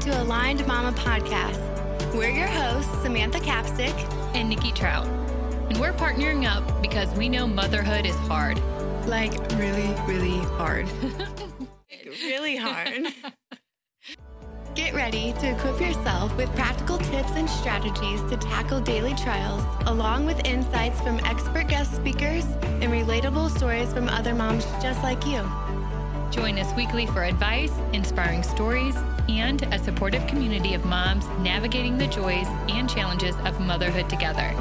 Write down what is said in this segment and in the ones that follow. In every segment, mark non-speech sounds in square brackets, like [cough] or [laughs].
to Aligned Mama Podcast. We're your hosts, Samantha Capstick and Nikki Trout. And we're partnering up because we know motherhood is hard. Like, really, really hard. [laughs] really hard. Get ready to equip yourself with practical tips and strategies to tackle daily trials, along with insights from expert guest speakers and relatable stories from other moms just like you. Join us weekly for advice, inspiring stories, and a supportive community of moms navigating the joys and challenges of motherhood together.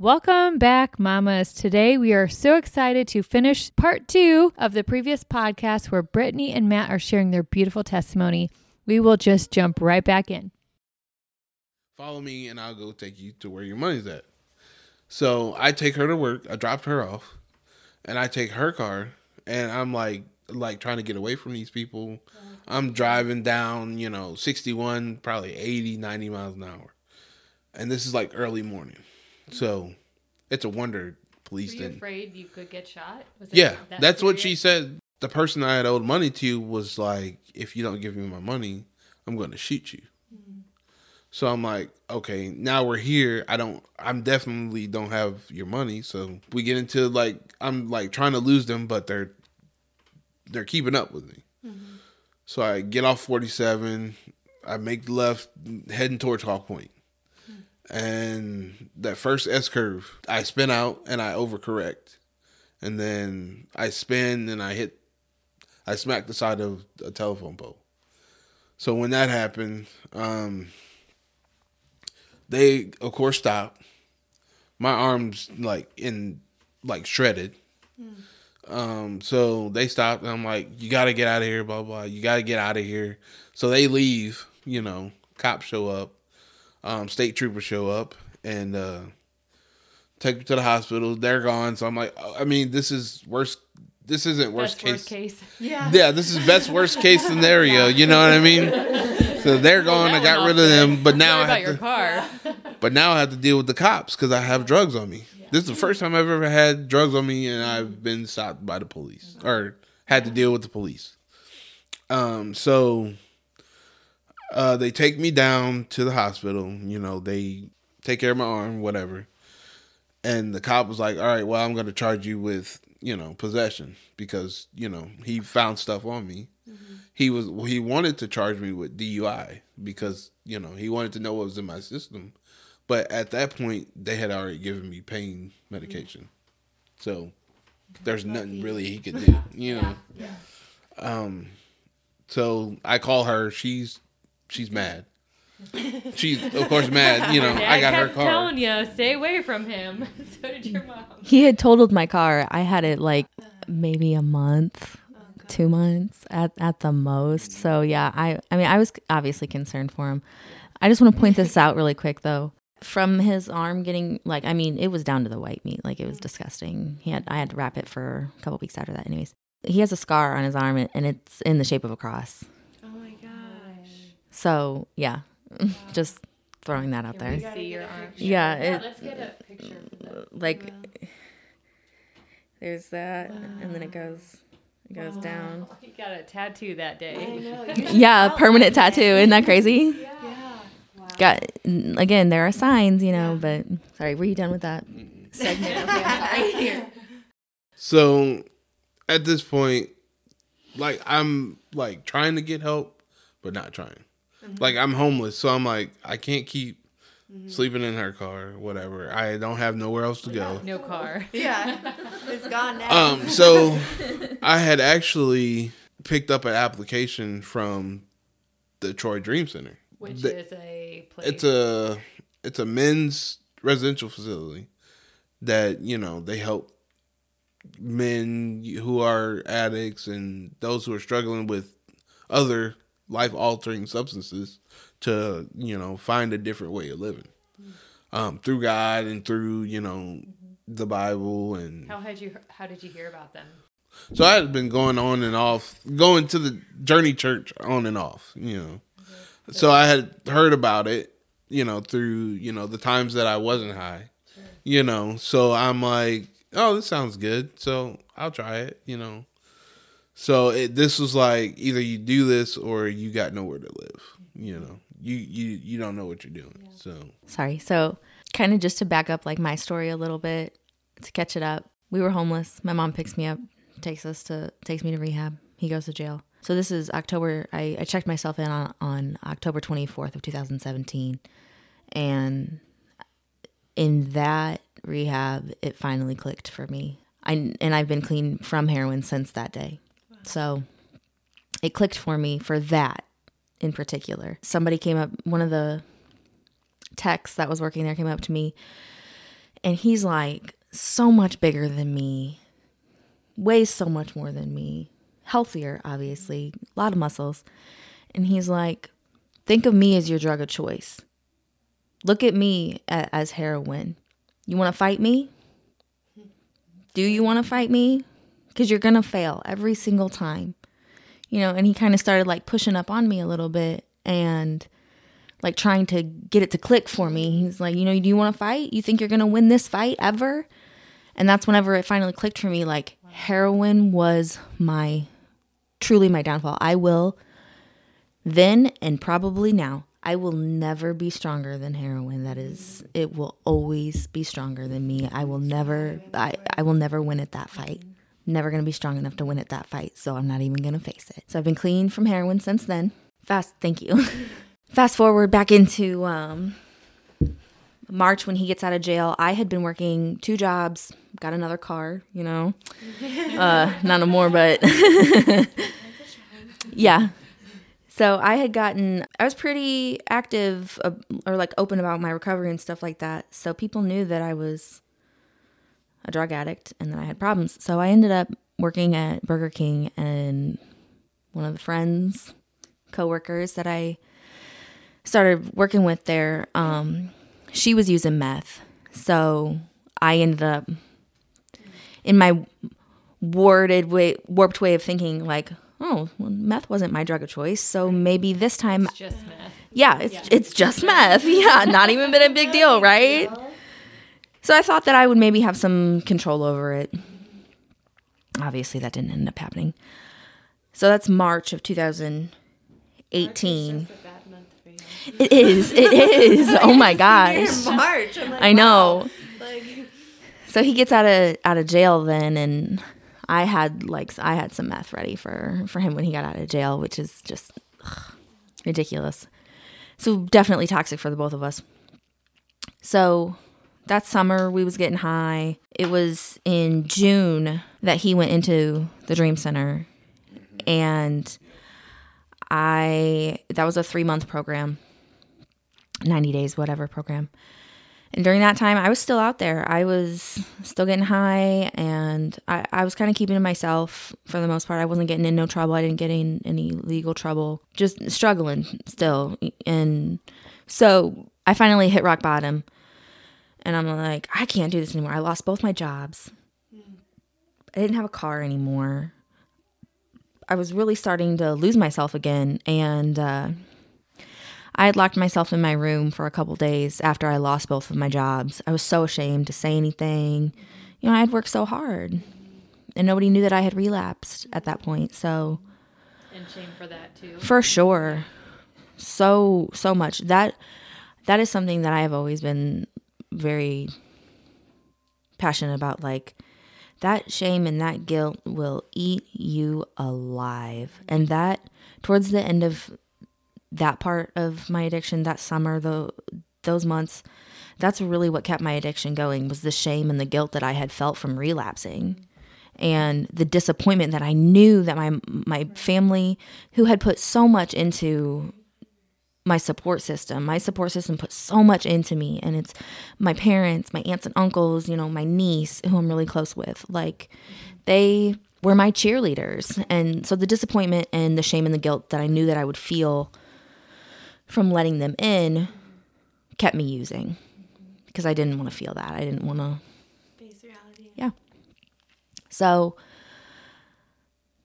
Welcome back, mamas. Today we are so excited to finish part two of the previous podcast where Brittney and Matt are sharing their beautiful testimony. We will just jump right back in. Follow me and I'll go take you to where your money's at. So I take her to work, I dropped her off, and I take her car and I'm like like trying to get away from these people. Uh-huh. I'm driving down, you know, 61, probably 80, 90 miles an hour. And this is like early morning. So it's a wonder police Were you didn't. afraid you could get shot? Yeah, that that's what she said. The person I had owed money to was like, if you don't give me my money, I'm going to shoot you. Mm-hmm. So I'm like, okay, now we're here. I don't, I'm definitely don't have your money. So we get into like, I'm like trying to lose them, but they're, they're keeping up with me. Mm-hmm. So I get off 47. I make the left, heading towards Hawk Point. And that first S curve, I spin out and I overcorrect. And then I spin and I hit, I smack the side of a telephone pole. So when that happened, um, they of course stopped. My arms like in like shredded. Um, so they stopped and I'm like, you gotta get out of here, blah blah. You gotta get out of here. So they leave, you know, cops show up, um, state troopers show up and uh take me to the hospital. They're gone. So I'm like, oh, I mean, this is worst this isn't worst Best case. worst case. [laughs] Yeah, Yeah, this is best worst case scenario. You know what I mean? [laughs] So they're gone. I got rid of them, but now Sorry I about have your to. car. [laughs] But now I have to deal with the cops because I have drugs on me. This is the first time I've ever had drugs on me, and I've been stopped by the police or had to deal with the police. Um, so uh, they take me down to the hospital. You know, they take care of my arm, whatever. And the cop was like, "All right, well, I'm going to charge you with you know possession because you know he found stuff on me. He was he wanted to charge me with DUI because you know he wanted to know what was in my system, but at that point they had already given me pain medication, so there's nothing really he could [laughs] do. You know, um, so I call her. She's she's mad. She's of course mad. You know, [laughs] I got her kept car. telling you, stay away from him. [laughs] so did your mom. He had totaled my car. I had it like maybe a month, two months at, at the most. So yeah, I I mean I was obviously concerned for him. I just want to point this out really quick though. From his arm getting like I mean it was down to the white meat. Like it was disgusting. He had I had to wrap it for a couple weeks after that. Anyways, he has a scar on his arm and- and it's in the shape of a cross. My gosh. So yeah, [laughs] just throwing that out there. See your arm. Yeah, it, Let's get a picture. like there's that and then it goes it goes down [laughs] He got a tattoo that day. [laughs] yeah permanent tattoo isn't that crazy Yeah. got again there are signs you know but sorry were you done with that segment So at this point, like I'm like trying to get help, but not trying. Like I'm homeless, so I'm like I can't keep sleeping in her car, whatever. I don't have nowhere else to go. No car. [laughs] Yeah. [laughs] It's gone now. Um, so [laughs] I had actually picked up an application from the Troy Dream Center. Which The- is a place. It's a it's a men's residential facility that you know they help men who are addicts and those who are struggling with other life altering substances to you know find a different way of living um, through God and through you know the Bible and how had you? How did you hear about them? so I had been going on and off, going to the Journey Church on and off, you know. So I had heard about it you know, through, you know, the times that I wasn't high. You know, so I'm like, oh, this sounds good. So I'll try it, you know. So it, this was like either you do this or you got nowhere to live. You know, you you you don't know what you're doing. So Sorry. So, kind of just to back up like my story a little bit to catch it up. We were homeless. My mom picks me up, takes us to takes me to rehab. He goes to jail. So this is October. I, I checked myself in on, on October 24th of 2017, and in that rehab, it finally clicked for me. I and I've been clean from heroin since that day. So it clicked for me for that in particular. Somebody came up, one of the techs that was working there came up to me, and he's like so much bigger than me, weighs so much more than me, healthier, obviously, a lot of muscles. And he's like, think of me as your drug of choice. Look at me as heroin. You want to fight me? Do you want to fight me? Because you're going to fail every single time. You know, and he kind of started like pushing up on me a little bit and like trying to get it to click for me. He's like, you know, do you want to fight? You think you're going to win this fight ever? And that's whenever it finally clicked for me like heroin was my truly my downfall. I will then and probably now I will never be stronger than heroin. That is, it will always be stronger than me. I will never, I, I will never win at that fight. Never going to be strong enough to win at that fight. So I'm not even going to face it. So I've been clean from heroin since then. Fast, thank you. [laughs] Fast forward back into um, March when he gets out of jail. I had been working two jobs, got another car, you know, [laughs] uh, not no more, but [laughs] yeah. So I had gotten, I was pretty active uh, or like open about my recovery and stuff like that. So people knew that I was a drug addict and then I had problems. So I ended up working at Burger King and one of the friends, coworkers that I started working with there, um, she was using meth. So I ended up in my worded way, warped way of thinking, like, oh, well, meth wasn't my drug of choice, so maybe this time, Just meth. yeah, it's it's just meth. [laughs] Yeah, not even been a big deal, [laughs] right? So I thought that I would maybe have some control over it. Obviously, that didn't end up happening. So that's March of 2018. It is. It is. [laughs] Oh my gosh. March. Like, I know. like, So he gets out of out of jail then, and I had like I had some meth ready for for him when he got out of jail, which is just ugh, ridiculous. So definitely toxic for the both of us. So that summer we was getting high. It was in June that he went into the Dream Center, and I that was a three month program, ninety days whatever program. And during that time, I was still out there. I was still getting high and I, I was kind of keeping to myself for the most part. I wasn't getting in no trouble. I didn't get in any legal trouble, just struggling still. And so I finally hit rock bottom and I'm like, I can't do this anymore. I lost both my jobs. I didn't have a car anymore. I was really starting to lose myself again. And, uh, I had locked myself in my room for a couple days after I lost both of my jobs. I was so ashamed to say anything. You know, I had worked so hard, and nobody knew that I had relapsed at that point. So, And shame for that too. for sure, so so much that that is something that I have always been very passionate about. Like that shame and that guilt will eat you alive, and that towards the end of that part of my addiction that summer the those months that's really what kept my addiction going was the shame and the guilt that I had felt from relapsing and the disappointment that I knew that my my family who had put so much into my support system my support system put so much into me and it's my parents my aunts and uncles you know my niece who I'm really close with like they were my cheerleaders and so the disappointment and the shame and the guilt that I knew that I would feel from letting them in kept me using because I didn't want to feel that. I didn't want to. face reality. Yeah. So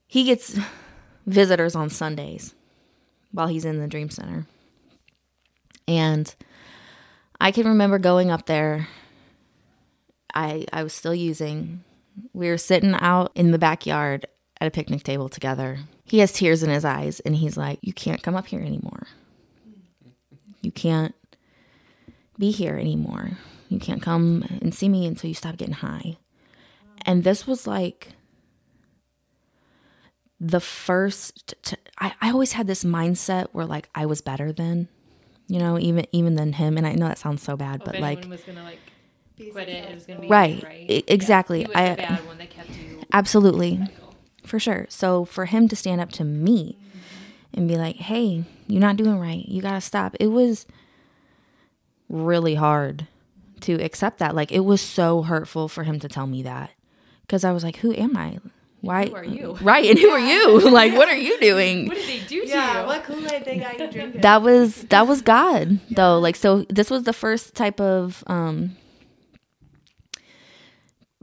he gets visitors on Sundays while he's in the Dream Center. And I can remember going up there. I I was still using. We were sitting out in the backyard at a picnic table together. He has tears in his eyes and he's like, "You can't come up here anymore. You can't be here anymore. You can't come and see me until you stop getting high." And this was like the first t- I, I always had this mindset where like I was better than, you know, even even than him. And I know that sounds so bad, but if like was gonna like quit it, it was gonna be Right. you, right? Exactly. He was I- bad one that kept you. absolutely for sure. So for him to stand up to me mm-hmm. and be like, "Hey, you're not doing right. You got to stop." It was really hard to accept that. Like it was so hurtful for him to tell me that cuz I was like, "Who am I? Why Who are you? [laughs] Right, and who are you? [laughs] like what are you doing? What did they do to Yeah, you? what Kool-Aid they got you drinking? that was that was God though. Like so this was the first type of um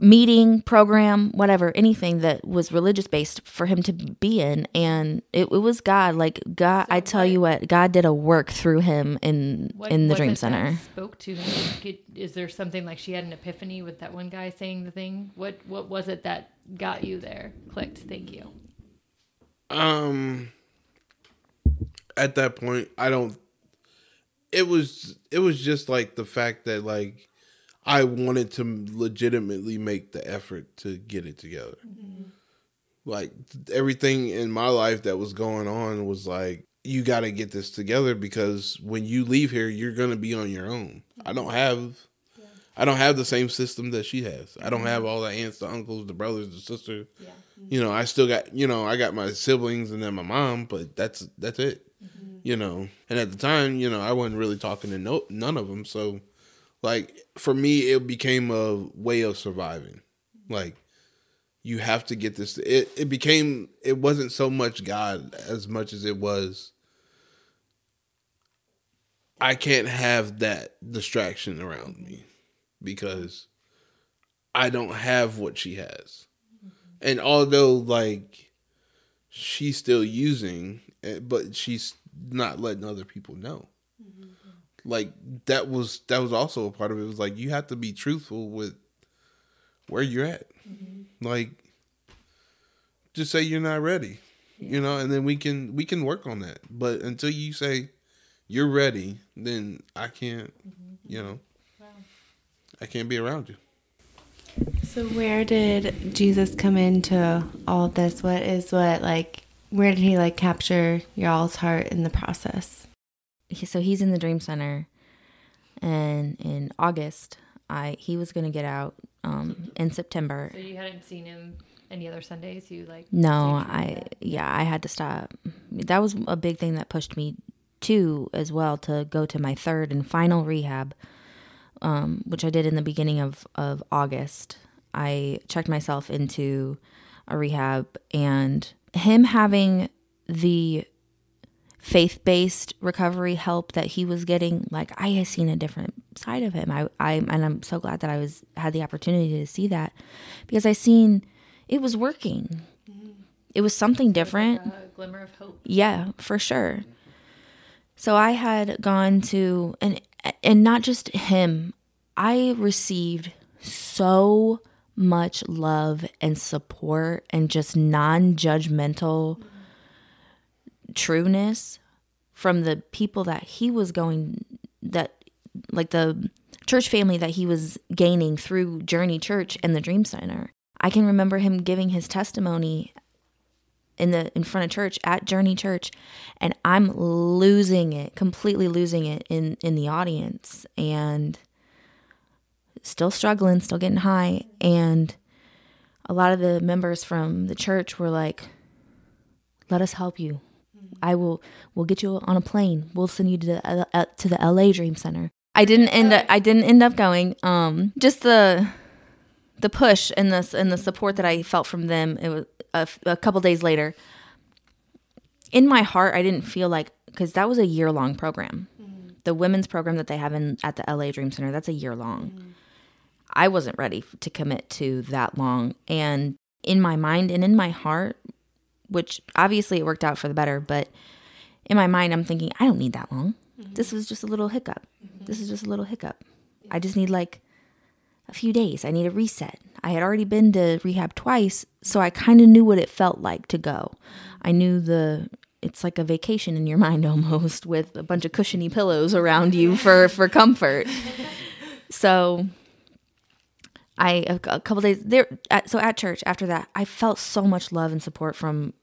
meeting, program, whatever, anything that was religious based for him to be in and it, it was God. Like God I tell you what, God did a work through him in What in the was dream center. Spoke to him. Get- Is there something like she had an epiphany with that one guy saying the thing? What What was it that got you there? Clicked. Thank you. Um, at that point, I don't. It was it was just like the fact that like I wanted to legitimately make the effort to get it together. Mm-hmm. Like everything in my life that was going on was like you got to get this together because when you leave here, you're gonna be on your own. I don't mm-hmm. have. I don't have the same system that she has. I don't have mm-hmm. all the aunts, the uncles, the brothers, the sisters. You know, I still got you know, I got my siblings and then my mom, but that's that's it. You know, and at the time, you know, I wasn't really talking to no none of them. So, like for me, it became a way of surviving. Like you have to get this. It it became. It wasn't so much God as much as it was. I can't have that distraction around me because I don't have what she has. And although like she's still using but she's not letting other people know. Mm-hmm. Like that was that was also a part of it. It was like you have to be truthful with where you're at. Mm-hmm. Like just say you're not ready. You know, and then we can we can work on that. But until you say you're ready, then I can't, mm-hmm. you know. I can't be around you. So where did Jesus come into all of this? What is what like where did he like capture y'all's heart in the process? He- So he's in the dream center and in August I he was going to get out um in September So you hadn't seen him any other Sundays? You like No, to I yeah, I had to stop. That was a big thing that pushed me too as well to go to my third and final rehab, um, which I did in the beginning of of August. I checked myself into a rehab and him having the faith based recovery help that he was getting, like I had seen a different side of him. I, I and I'm so glad that I was had the opportunity to see that because I seen it was working. It was something different. a glimmer of hope. Yeah, for sure. So I had gone to and and not just him. I received so much love and support and just non-judgmental trueness from the people that he was going that like the church family that he was gaining through Journey Church and the Dream Center. I can remember him giving his testimony in the in front of church at Journey Church and I'm losing it, completely losing it in in the audience and still struggling, still getting high and a lot of the members from the church were like let us help you. I will we'll get you on a plane. We'll send you to the uh, uh, to the LA Dream Center. I didn't end up I didn't end up going. Um just the the push and the and the support that I felt from them. It was a, a couple days later. In my heart, I didn't feel like because that was a year long program. The women's program that they have in at the LA Dream Center that's a year long. I wasn't ready to commit to that long, and in my mind and in my heart, which obviously it worked out for the better, but in my mind, I'm thinking I don't need that long. Mm-hmm. This was just a little hiccup. Mm-hmm. This is just a little hiccup. I just need like a few days. I need a reset. I had already been to rehab twice, so I kind of knew what it felt like to go. Mm-hmm. I knew the it's like a vacation in your mind [laughs] almost with a bunch of cushiony pillows around you for for comfort. [laughs] So I a, couple days there at, so at church after that, I felt so much love and support from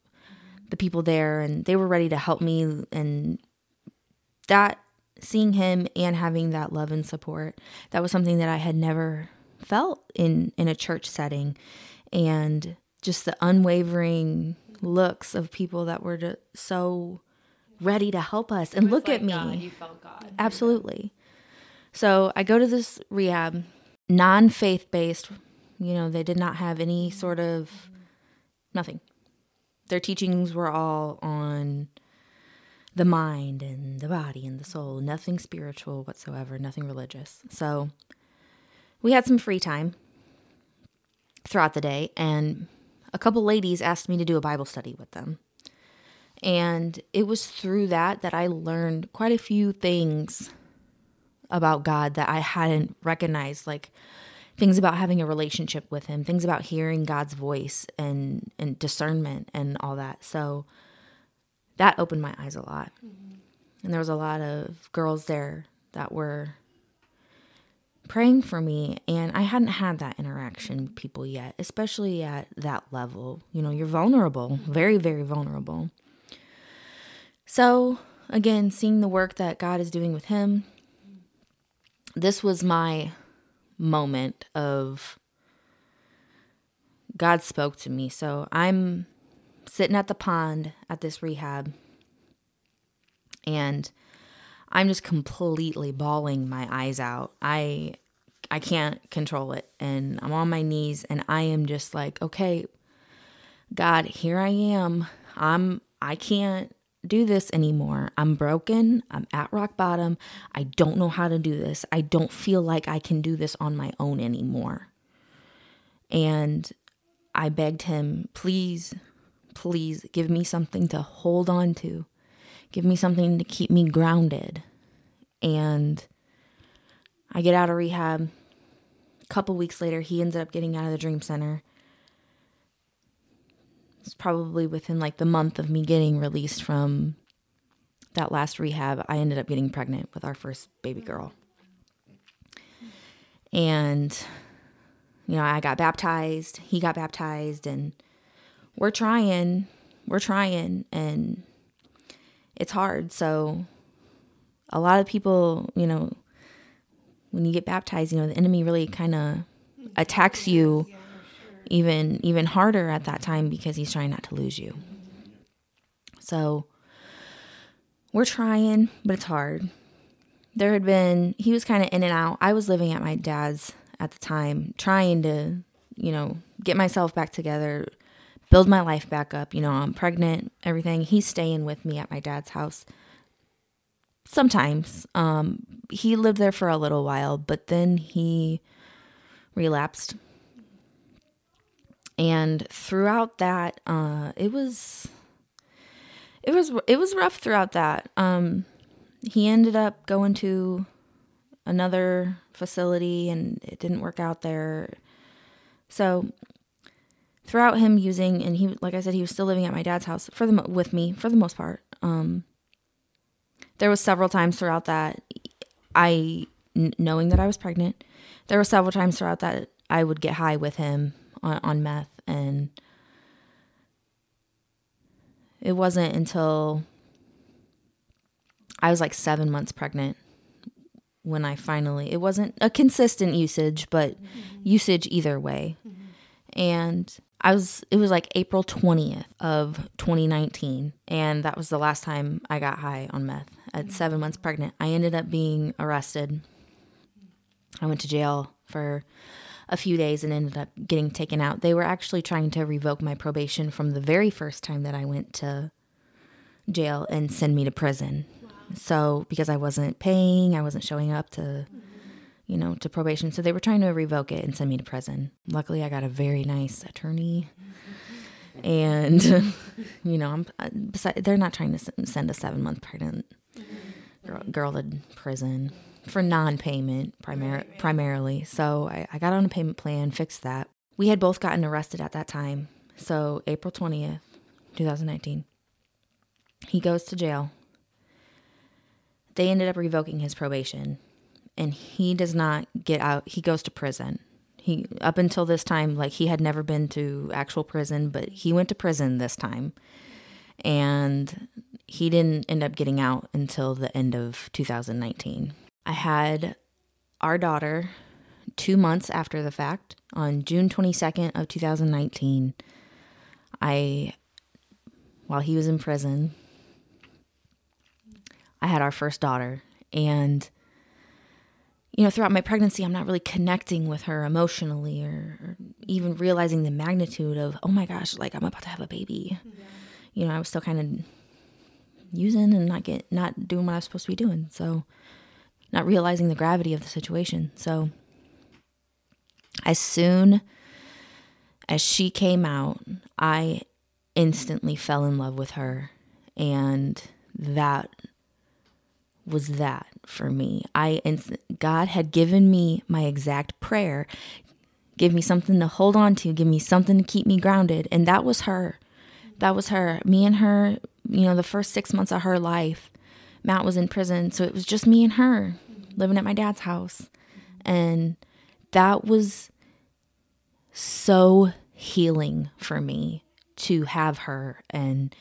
the people there and they were ready to help me and that seeing him and having that love and support that was something that I had never felt in in a church setting. And just the unwavering looks of people that were just so ready to help us and look at me. God. absolutely. So i go to this rehab non-faith based you know they did not have any sort of nothing their teachings were all on the mind and the body and the soul. Nothing spiritual whatsoever nothing religious. So we had some free time throughout the day and a couple ladies asked me to do a bible study with them. And it was through that that i learned quite a few things about god that i hadn't recognized like things about having a relationship with him things about hearing god's voice and and discernment and all that so that opened my eyes a lot mm-hmm. and there was a lot of girls there that were praying for me and I hadn't had that interaction with people yet, especially at that level. You know, you're vulnerable, mm-hmm. very very vulnerable. So, again, seeing the work that God is doing with him, this was my moment of God spoke to me. So, I'm sitting at the pond at this rehab and I'm just completely bawling my eyes out. I I can't control it and I'm on my knees and I am just like, "Okay, God, here I am. I'm I can't do this anymore. I'm broken. I'm at rock bottom. I don't know how to do this. I don't feel like I can do this on my own anymore." And I begged him, "Please, please give me something to hold on to." give me something to keep me grounded. And I get out of rehab. A couple weeks later, he ends up getting out of the dream center. It's probably within like the month of me getting released from that last rehab, I ended up getting pregnant with our first baby girl. And, you know, I got baptized, he got baptized, and we're trying, we're trying, and it's hard. So a lot of people, you know, when you get baptized, you know, the enemy really kind of attacks you even even harder at that time because he's trying not to lose you. So we're trying, but it's hard. There had been he was kind of in and out. I was living at my dad's at the time, trying to, you know, get myself back together, build my life back up. You know, I'm pregnant, everything. He's staying with me at my dad's house. Sometimes. Um, he lived there for a little while, but then he relapsed. And throughout that, uh, it was it was it was rough throughout that. Um, he ended up going to another facility and it didn't work out there. So throughout him using and he like I said he was still living at my dad's house for the with me for the most part. Um there was several times throughout that I knowing that I was pregnant, there were several times throughout that I would get high with him on, on meth and it wasn't until I was like 7 months pregnant when I finally it wasn't a consistent usage but mm-hmm. usage either way. Mm-hmm. And I was it was like April 20th of 2019 and that was the last time I got high on meth at 7 months pregnant. I ended up being arrested. I went to jail for a few days and ended up getting taken out. They were actually trying to revoke my probation from the very first time that I went to jail and send me to prison. Wow. So, because I wasn't paying, I wasn't showing up to mm-hmm you know, to probation. So they were trying to revoke it and send me to prison. Luckily, I got a very nice attorney. And, [laughs] you know, I'm beside, they're not trying to send a seven month pregnant girl, girl to prison for non-payment primar- primarily. So I, I got on a payment plan, fixed that. We had both gotten arrested at that time. So April 20th, 2019. He goes to jail. They ended up revoking his probation and he does not get out. He goes to prison. He up until this time like he had never been to actual prison, but he went to prison this time. And he didn't end up getting out until the end of 2019. I had our daughter 2 months after the fact on June 22nd of 2019. I while he was in prison, I had our first daughter and you know, throughout my pregnancy, I'm not really connecting with her emotionally or, or, even realizing the magnitude of, oh my gosh, like I'm about to have a baby. Yeah. You know, I was still kind of using and not get not doing what I was supposed to be doing. So, not realizing the gravity of the situation. So, as soon as she came out, I instantly fell in love with her, and that was that for me. I God had given me my exact prayer. Give me something to hold on to, give me something to keep me grounded, and that was her. That was her. Me and her, you know, the first 6 months of her life. Matt was in prison, so it was just me and her living at my dad's house. And that was so healing for me to have her and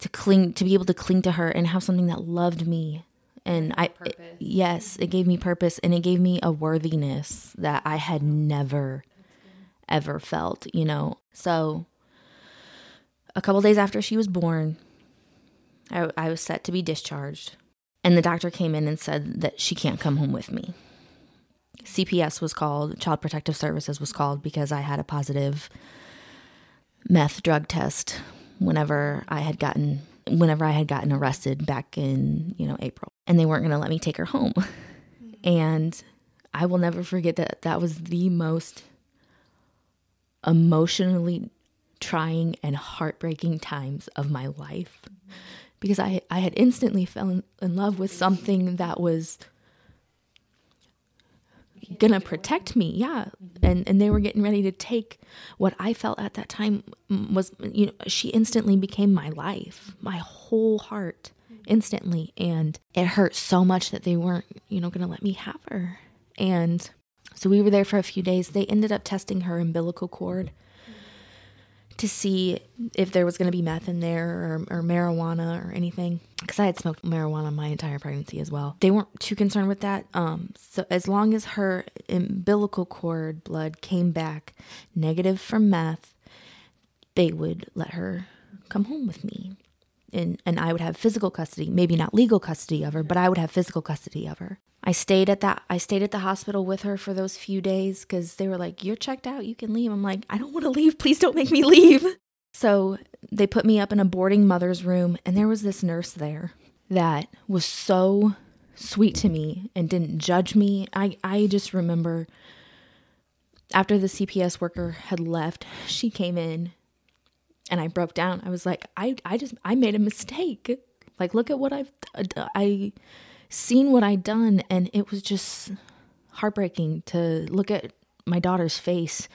to cling to be able to cling to her and have something that loved me. And i it, yes it gave me purpose and it gave me a worthiness that i had never ever felt you know? So a couple days after she was born I, I was set to be discharged and the doctor came in and said that she can't come home with me cps was called child protective services was called because i had a positive meth drug test whenever I had gotten whenever I had gotten arrested back in, you know, April. And they weren't going to let me take her home. Mm-hmm. And I will never forget that that was the most emotionally trying and heartbreaking times of my life because I I had instantly fell in, in love with something that was gonna protect me yeah. And and they were getting ready to take what i felt at that time was you know she instantly became my life my whole heart instantly. And it hurt so much that they weren't you know gonna let me have her. And so we were there for a few days. They ended up testing her umbilical cord to see if there was going to be meth in there or, or marijuana or anything because I had smoked marijuana my entire pregnancy as well. They weren't too concerned with that. Um, so as long as her umbilical cord blood came back negative for meth, they would let her come home with me. And, and I would have physical custody, maybe not legal custody of her, but I would have physical custody of her. I stayed at that I stayed at the hospital with her for those few days cuz they were like you're checked out, you can leave. I'm like, I don't want to leave. Please don't make me leave. So, they put me up in a boarding mother's room and there was this nurse there that was so sweet to me and didn't judge me. I I just remember after the CPS worker had left, she came in and I broke down. I was like, I I just I made a mistake. Like look at what I've I seen what I'd done, and it was just heartbreaking to look at my daughter's face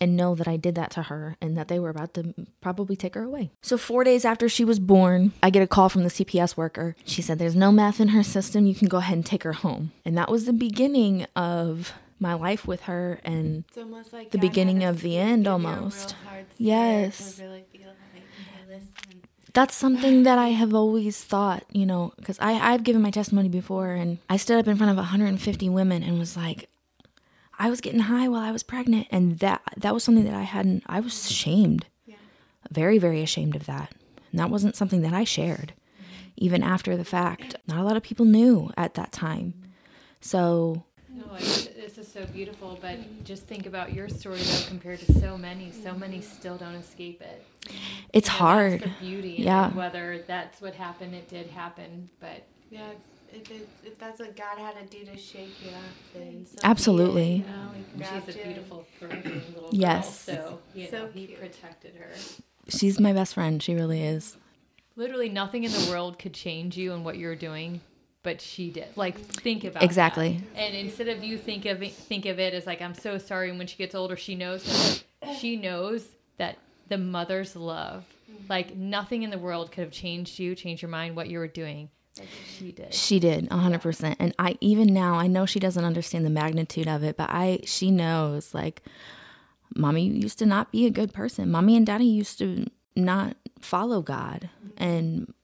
and know that I did that to her and that they were about to probably take her away. So, four days after she was born, I get a call from the CPS worker. She said, There's no meth in her system. You can go ahead and take her home. And that was the beginning of my life with her and like the beginning of the end almost. Yes. Really that's something that I have always thought, you know, because I've given my testimony before and I stood up in front of 150 women and was like, I was getting high while I was pregnant. And that, that was something that I hadn't, I was ashamed, yeah. very, very ashamed of that. And that wasn't something that I shared, mm-hmm. even after the fact. Not a lot of people knew at that time. So no, this is so beautiful, but just think about your story though compared to so many. So mm-hmm. many still don't escape it. It's you know, hard. the beauty. Yeah. Whether that's what happened, it did happen, but yeah, if, it, if that's what God had to do to shake you up, then so absolutely. It, you know, she's a beautiful, thriving little girl. Yes. So you so know, he protected her. She's my best friend. She really is. Literally, nothing in the world could change you and what you're doing but she did. Like think about that. Exactly. And instead of you think of it, think of it as like I'm so sorry. And when she gets older, she knows [coughs] she knows that the mother's love, mm-hmm. like nothing in the world could have changed you, changed your mind, what you were doing. Like she did. She did, a hundred percent. And I even now I know she doesn't understand the magnitude of it, but I she knows like mommy used to not be a good person. Mommy and daddy used to not follow God. Mm-hmm. And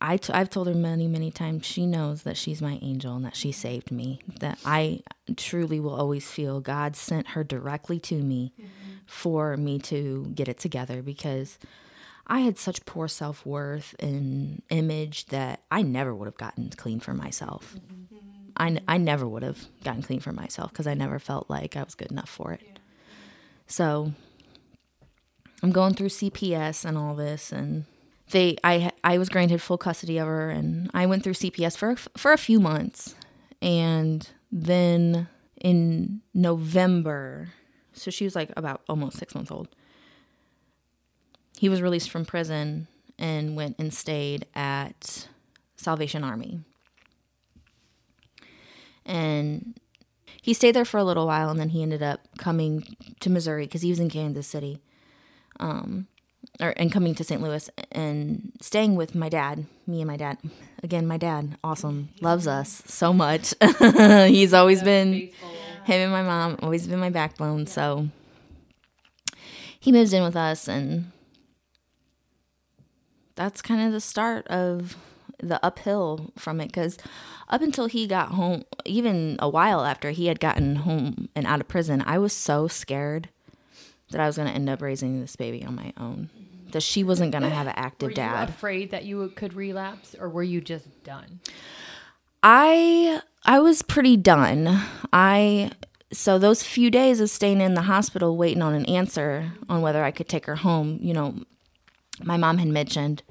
I t- I've told her many, many times she knows that she's my angel and that she saved me. That I truly will always feel God sent her directly to me mm-hmm. for me to get it together because I had such poor self worth and image that I never would have gotten clean for myself. Mm-hmm. I, I never would have gotten clean for myself because I never felt like I was good enough for it. So I'm going through CPS and all this, and they I I was granted full custody of her, and I went through CPS for for a few months, and then in November, so she was like about almost six months old. He was released from prison and went and stayed at Salvation Army. And he stayed there for a little while and then he ended up coming to Missouri because he was in Kansas City. Um, or and coming to St. Louis and staying with my dad, me and my dad. Again, my dad, awesome, loves us so much. [laughs] He's always been him and my mom, always been my backbone. So he moves in with us, and that's kind of the start of the uphill from it. Because up until he got home, even a while after he had gotten home and out of prison, I was so scared that I was going to end up raising this baby on my own. That she wasn't going to have an [clears throat] active Were dad. afraid that you could relapse, or were you just done? I I was pretty done. I so those few days of staying in the hospital waiting on an answer on whether I could take her home, you know, my mom had mentioned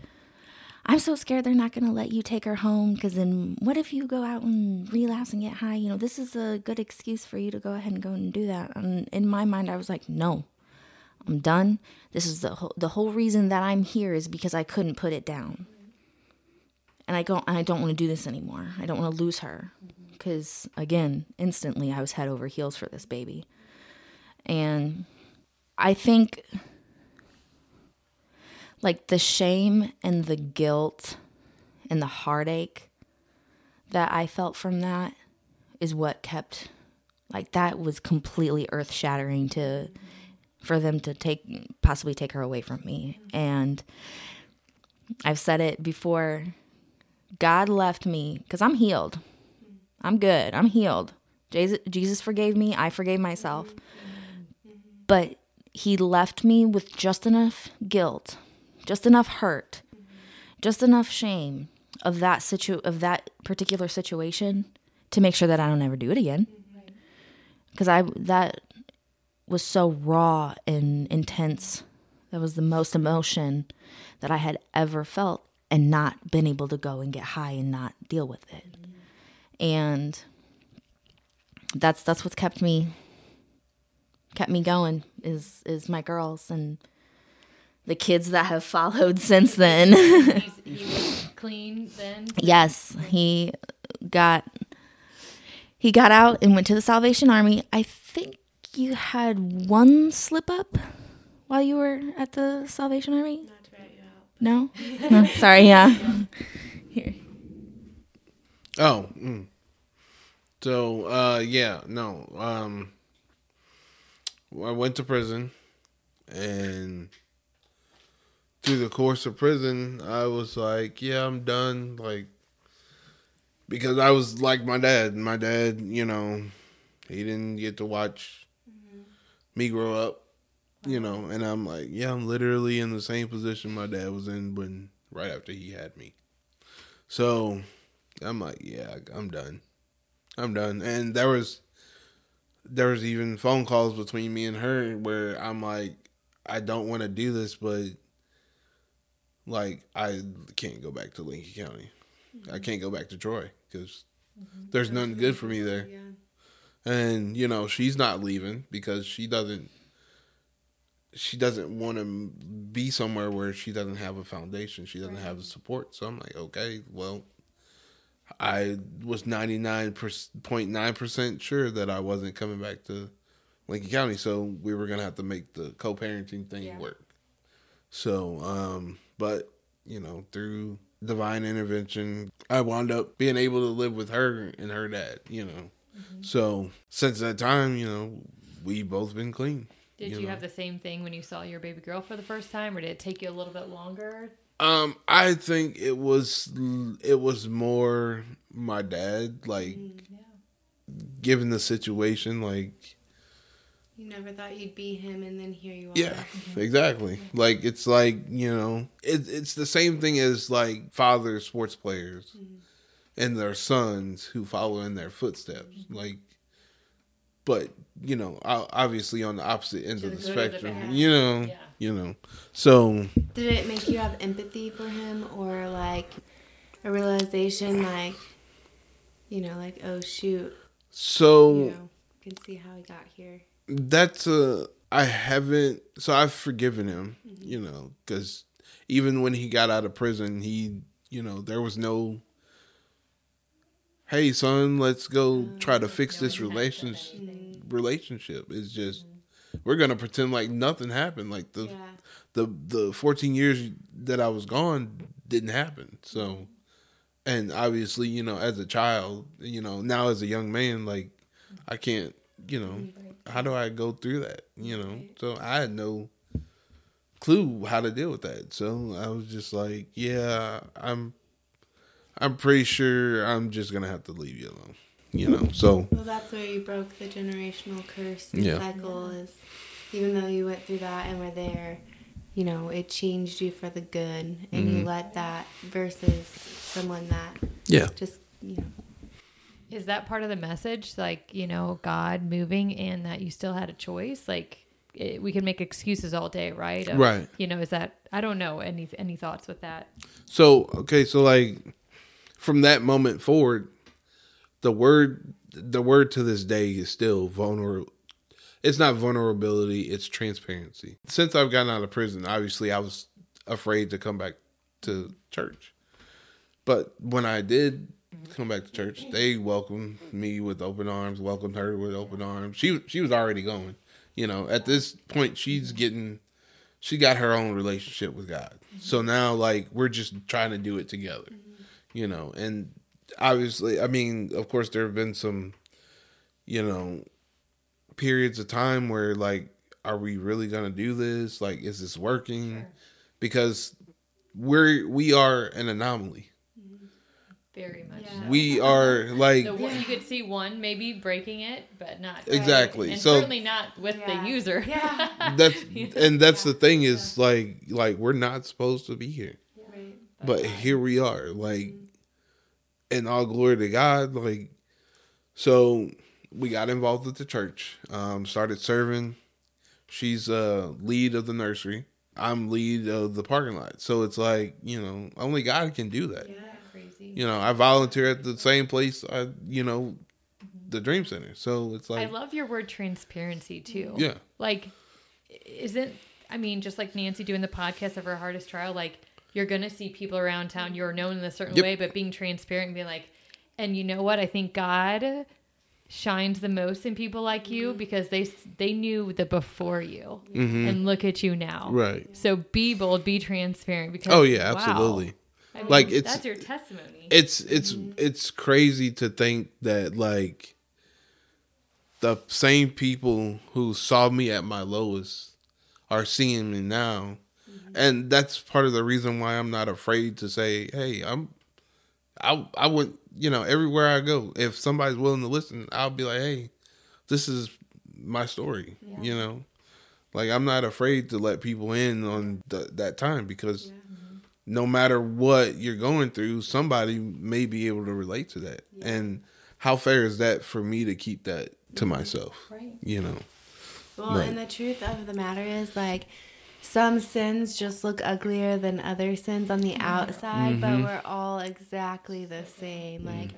I'm so scared they're not going to let you take her home because then what if you go out and relapse and get high? You know, this is a good excuse for you to go ahead and go and do that. And in my mind, I was like, no, I'm done. This is the whole, the whole reason that I'm here is because I couldn't put it down. And I don't I don't want to do this anymore. I don't want to lose her cuz again, instantly I was head over heels for this baby. And I think like the shame and the guilt and the heartache that I felt from that is what kept like that was completely earth shattering to for them to take possibly take her away from me and I've said it before God left me cuz I'm healed. I'm good. I'm healed. Jesus Jesus forgave me. I forgave myself. But he left me with just enough guilt, just enough hurt, just enough shame of that situ of that particular situation to make sure that I don't ever do it again. Cuz I that was so raw and intense. That was the most emotion that I had ever felt and not been able to go and get high and not deal with it. And that's that's what's kept me kept me going is is my girls and the kids that have followed [laughs] since then. He was [laughs] clean then. yes, he got he got out and went to the Salvation Army. I think you had one slip up while you were at the Salvation Army. No, [laughs] no, sorry, yeah. Here, Oh, mm. so uh, yeah, no. Um, I went to prison, and through the course of prison, I was like, "Yeah, I'm done." Like, because I was like my dad. My dad, you know, he didn't get to watch me grow up, you know, and I'm like, "Yeah, I'm literally in the same position my dad was in when right after he had me." So I'm like, yeah, I'm done. I'm done. And there was there was even phone calls between me and her where I'm like, I don't want to do this, but like I can't go back to Lincoln County. I can't go back to Troy because there's nothing good for me there. And you know, she's not leaving because she doesn't she doesn't want to be somewhere where she doesn't have a foundation. She doesn't have the support. So I'm like, okay, well, I was 99.9% sure that I wasn't coming back to Lincoln County. So we were going to have to make the co parenting thing Yeah. work. So, um, but, you know, through divine intervention, I wound up being able to live with her and her dad, you know. Mm-hmm. So since that time, you know, we both been clean. Did You you, know. have the same thing when you saw your baby girl for the first time, or did it take you a little bit longer? Um, I think it was it was more my dad, like mm, given the situation, like You never thought you'd be him, and then here you are. yeah, mm-hmm. exactly. Like it's like you know, it, it's the same thing as like father sports players mm-hmm. And their sons who follow in their footsteps, mm-hmm. like. But you know, obviously on the opposite end To of the the the spectrum, you know, Yeah. you know. So Did it make you have empathy for him, or like a realization, like, you know, like, oh shoot, so you know, can see how he got here. that's a I haven't so I've forgiven him, mm-hmm. you know, because even when he got out of prison, he you know there was no. Hey son, let's go try to fix this relationship. Relationship It's just we're gonna pretend like nothing happened. Like the the the 14 years that I was gone didn't happen. So, and obviously, you know, as a child, you know, now as a young man, like I can't, you know, how do I go through that? You know, so I had no clue how to deal with that. So I was just like, yeah, I'm, I'm pretty sure I'm just gonna have to leave you alone. You know, so Well, that's where you broke the generational curse Yeah. cycle. Is even though you went through that and were there, you know, it changed you for the good, and you mm-hmm. let that versus someone that yeah, just, you know, Is that part of the message? Like, you know, God moving and that you still had a choice? Like, it, we can make excuses all day, right? Of, Right. You know, is that, I don't know, any, any thoughts with that? So okay, so like from that moment forward, the word the word to this day is still vulnerable. It's not vulnerability, it's transparency. Since I've gotten out of prison, obviously I was afraid to come back to church. But when I did come back to church, they welcomed me with open arms, welcomed her with open arms. She she was already going. You know, at this point she's getting she got her own relationship with God. So now like we're just trying to do it together. You know, and obviously I mean, of course there have been some you know periods of time where like are we really going to do this? Like is this working? Because we're we are an anomaly. Very much. Yeah. so. We are [laughs] like So one- you could see one maybe breaking it, but not Exactly. and So- certainly not with Yeah. the user. Yeah. [laughs] that's and that's the thing is like like we're not supposed to be here. right. but here we are like mm-hmm. And all glory to god like so we got involved with the church um started serving she's uh lead of the nursery i'm lead of the parking lot so it's like you know only god can do that Yeah. Crazy. you know i volunteer at the same place i you know the dream center so it's like I love your word transparency too. yeah Like, isn't I mean, just like Nancy doing the podcast of her hardest trial, like you're gonna see people around town you're known in a certain Yep. way, but being transparent and being like, and you know what? I think God shines the most in people like you because they they knew the before you, and look at you now. Mm-hmm. right So be bold, be transparent. Because oh yeah wow. absolutely I mean, Like, it's- that's your testimony. it's it's it's crazy to think that like the same people who saw me at my lowest are seeing me now Mm-hmm. and that's part of the reason why i'm not afraid to say hey i'm i i went you know everywhere i go if somebody's willing to listen i'll be like hey this is my story you know like i'm not afraid to let people in on th- that time because mm-hmm. no matter what you're going through, somebody may be able to relate to that. And how fair is that for me to keep that to mm-hmm. myself? Right. You know. Well, Right. and the truth of the matter is, like, some sins just look uglier than other sins on the outside, but we're all exactly the same. Like,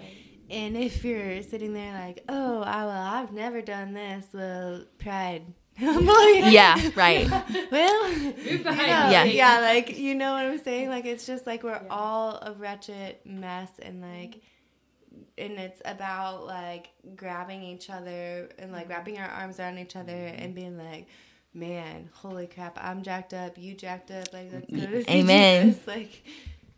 and if you're sitting there like, oh, I, well, I've never done this, well, pride. [laughs] [laughs] Yeah, right. [laughs] Well, you know, Yeah. yeah, like you know what I'm saying. Like it's just like we're all a wretched mess, and like and it's about like grabbing each other and like wrapping our arms around each other and being like, man, holy crap, I'm jacked up, you jacked up, like let's go to see Amen. Jesus. [laughs] Like,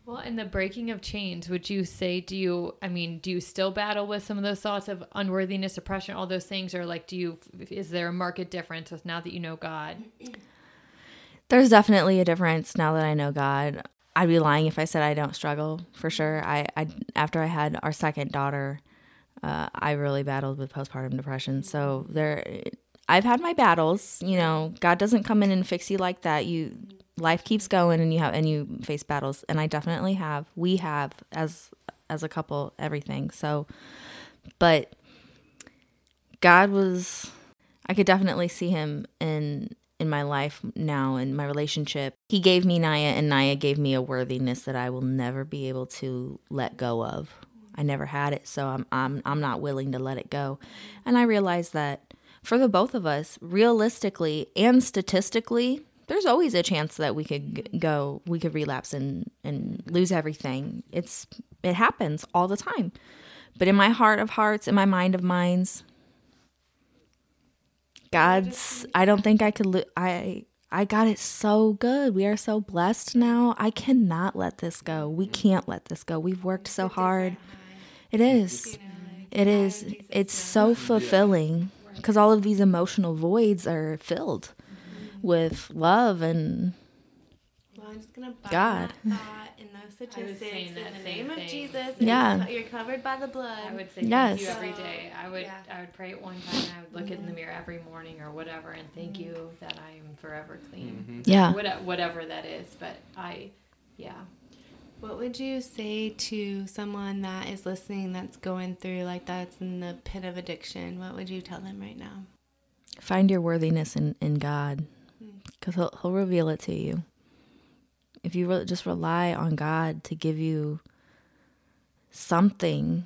Well, in the breaking of chains, would you say, do you, I mean, do you still battle with some of those thoughts of unworthiness, oppression, all those things? Or like, do you, is there a market difference with now that you know God? There's definitely a difference now that I know God. I'd be lying if I said I don't struggle for sure. I, I after I had our second daughter, uh, I really battled with postpartum depression. So there, I've had my battles. You know, God doesn't come in and fix you like that. You life keeps going, and you have and you face battles. And I definitely have. We have as as a couple everything. So, but God was. I could definitely see Him in in my life now in my relationship. He gave me Naya and Naya gave me a worthiness that I will never be able to let go of. I never had it, so I'm I'm I'm not willing to let it go. And I realized that for the both of us, realistically and statistically, there's always a chance that we could go we could relapse and and lose everything. It's it happens all the time. But in my heart of hearts, in my mind of minds, God's I don't think I could li- I I got it so good. We are so blessed now. I cannot let this go. We can't let this go. We've worked so hard. It is. It is. It's so fulfilling because all of these emotional voids are filled mm-hmm. with love and well, I'm just gonna God. [laughs] that thought and those statistics saying in the same name of. Jesus. Yeah. you're covered by the blood. I would say Yes. thank you every day. I would, Yeah. I would pray it one time and I would look in the mm-hmm. mirror every morning or whatever and thank mm-hmm. you that I am forever clean. yeah. What- Whatever that is. But I, yeah. What would you say to someone that is listening that's going through like that's in the pit of addiction? What would you tell them right now? Find your worthiness in, in God hmm. because he'll, he'll reveal it to you. If you re- just rely on God to give you something,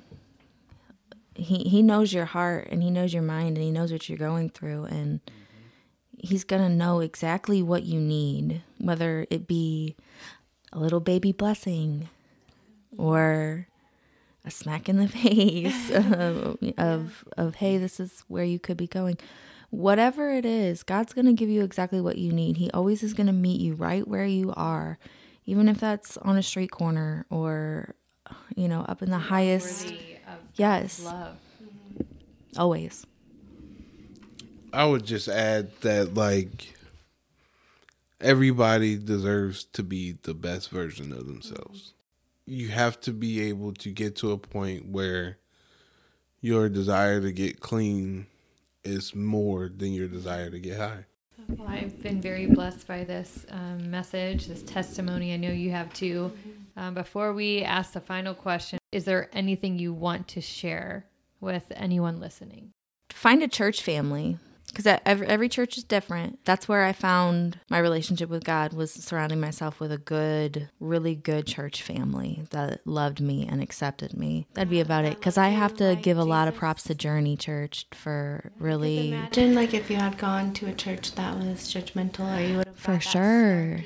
he, he knows your heart and He knows your mind and He knows what you're going through. And mm-hmm. He's going to know exactly what you need, whether it be a little baby blessing or a smack in the [laughs] face of, of, of hey, this is where you could be going whatever it is, God's going to give you exactly what you need. He always is going to meet you right where you are, even if that's on a street corner or, you know, up in the highest. Of Yes. Love. Always. I would just add that like everybody deserves to be the best version of themselves. You have to be able to get to a point where your desire to get clean is more than your desire to get high. Well, I've been very blessed by this um, message, this testimony. I know you have too. Um, before we ask the final question, is there anything you want to share with anyone listening? Find a church family because every, every church is different. That's where I found my relationship with God was surrounding myself with a good, really good church family that loved me and accepted me. That'd be about it because I have to give a lot of props to Journey Church for really Imagine like if you had gone to a church that was judgmental, or you would have For sure.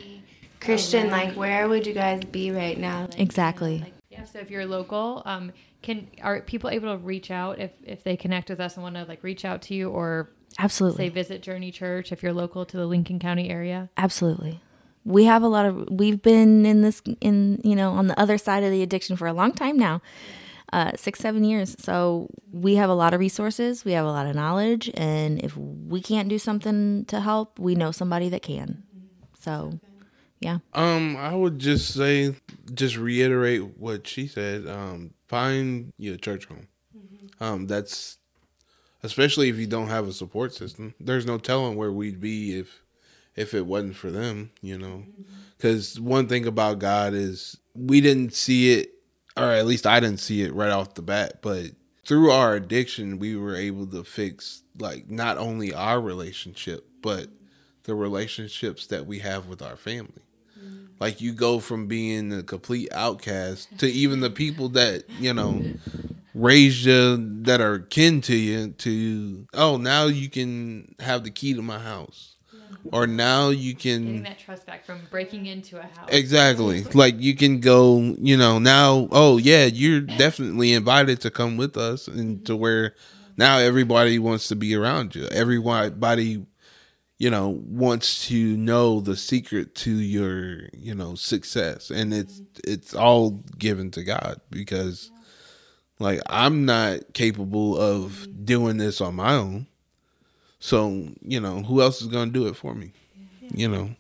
Christian. Like, where would you guys be right now? Like, you know, Exactly. like, Yeah. So if you're local, um, can are people able to reach out if if they connect with us and want to like reach out to you or absolutely say visit Journey Church if you're local to the Lincoln County area? Absolutely. We have a lot of we've been in this in you know on the other side of the addiction for a long time now. Uh, six, seven years. So we have a lot of resources, we have a lot of knowledge, and if we can't do something to help, we know somebody that can. So yeah. Um, I would just say, just reiterate what she said. Um, find your church home. Um, that's especially if you don't have a support system. There's no telling where we'd be if if it wasn't for them. You know, because one thing about God is we didn't see it, or at least I didn't see it right off the bat, but. Through our addiction, we were able to fix like not only our relationship, but the relationships that we have with our family. Like you go from being a complete outcast to even the people that, you know, raised you that are kin to you to oh now you can have the key to my house. or now you Getting can that trust back from breaking into a house. exactly. Like you can go you know now oh yeah you're definitely invited to come with us and mm-hmm. to where now everybody wants to be around you. Everybody you know wants to know the secret to your you know success. And it's mm-hmm. it's all given to god because like i'm not capable of doing this on my own so you know who else is gonna do it for me you know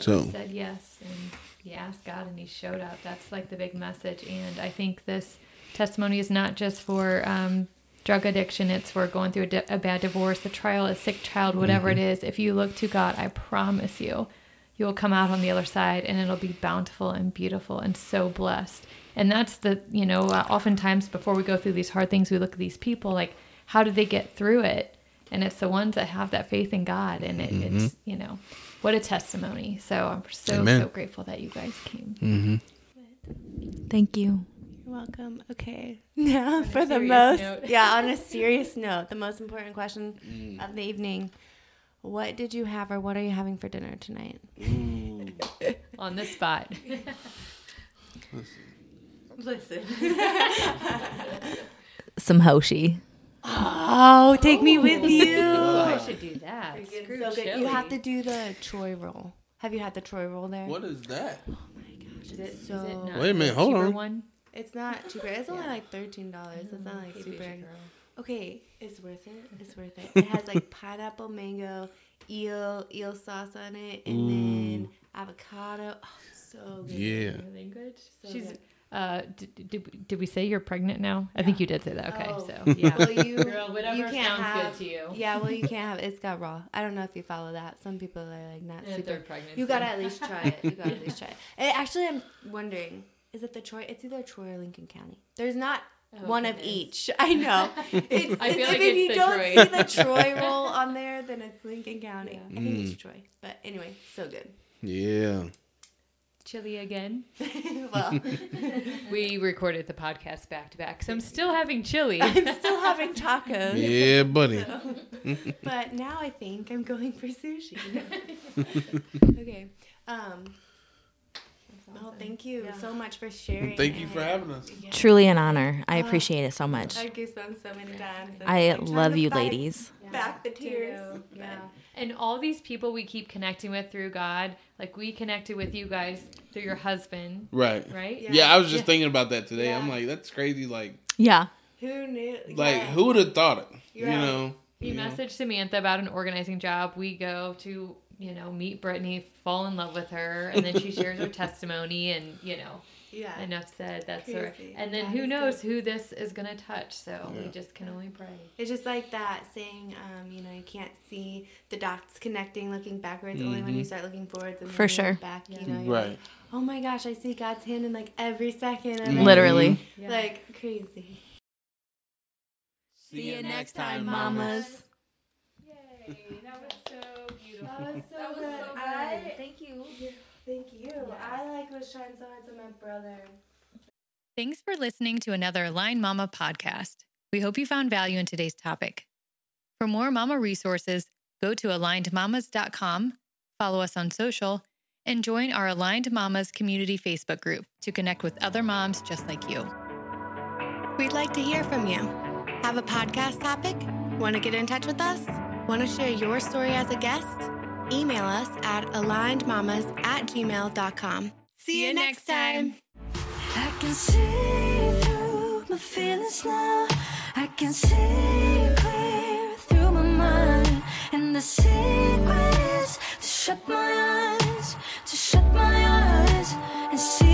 so He said yes, and he asked God, and he showed up. That's like the big message. And I think this testimony is not just for um, drug addiction; it's for going through a, di- a bad divorce, a trial, a sick child, whatever it is. If you look to God, I promise you, you will come out on the other side, and it'll be bountiful and beautiful and so blessed. And that's the you know, uh, oftentimes before we go through these hard things, we look at these people like, how did they get through it? And it's the ones that have that faith in God, and it, it's you know, what a testimony. So I'm so Amen. so grateful that you guys came. Thank you. You're welcome. Okay. [laughs] Now for the most note. [laughs] Yeah, on a [laughs] serious note, the most important question of the evening. What did you have or what are you having for dinner tonight? on the spot. Listen. [laughs] Some Hoshi. Oh, take me with oh. you. [laughs] I should do that. Screw So good. chili. You have to do the Troy roll. Have you had the Troy roll there? what is that oh Is it, is So- it not Wait a minute, hold on. One? It's not cheaper. It's only like thirteen dollars. It's not like super. bitchy. Okay, it's worth it. It's worth it. It has like [laughs] pineapple, mango, eel, eel sauce on it, and then avocado. Oh, so good. yeah Really good. So She's. good. Uh, did, did, did we say you're pregnant now? I think you did say that. Okay, Oh. so yeah. Well, you, [laughs] Girl, whatever you can't sounds good to you. Yeah, well, you can't have. It's got raw. I don't know if you follow that. Some people are like not And super. pregnant. You gotta at least try it. You gotta at least try it. [laughs] And actually, I'm wondering, is it the Troy? It's either Troy or Lincoln County. There's not Oh, one of each. [laughs] I know. It's, I feel it's- like if it's you the don't Troy. see the Troy roll on there, then it's Lincoln County. I think it's Troy. But anyway, so good. yeah Chili again. [laughs] [laughs] well, [laughs] We recorded the podcast back to back, so I'm still having chili. I'm still having tacos. yeah buddy but now I think I'm going for sushi. okay. Um. Well, thank you so much for sharing. thank you for having us Yeah. Truly an honor. I appreciate it so much. I had goosebumps so many times. I I'm love to you, fight ladies. Back the tears. Yeah. And all these people we keep connecting with through God, like we connected with you guys through your husband, right right? Yeah. yeah, i was just thinking about that today i'm like that's crazy like Yeah. Who knew? like Yeah. who would have thought it you know He you know? messaged Samantha about an organizing job. We go to, you know, meet Brittney, fall in love with her, and then she shares her [laughs] testimony, and you know, Yeah. enough said. That's her. Crazy. And then That who is knows who this is gonna touch? So we just can only pray. It's just like that saying, um, you know, you can't see the dots connecting looking backwards. Only when you start looking forwards and For sure. look back. You know, you're Mm-hmm. Right. like, oh my gosh, I see God's hand in like every second. And Literally. Yeah. Like crazy. See you next time, mamas. Yay! That was so beautiful. That was so good. I, Thank you. Thank you. I like was trying so hard to my brother. Thanks for listening to another Align Mama podcast. We hope you found value in today's topic. For more mama resources, go to alignedmamas.com, follow us on social, and join our Aligned Mamas community Facebook group to connect with other moms just like you. We'd like to hear from you. Have a podcast topic? Want to get in touch with us? Want to share your story as a guest? Email us at alignedmamas at gmail.com. See you next time. I can see through my feelings now. I can see clear through my mind. And the secret is to shut my eyes, to shut my eyes and see.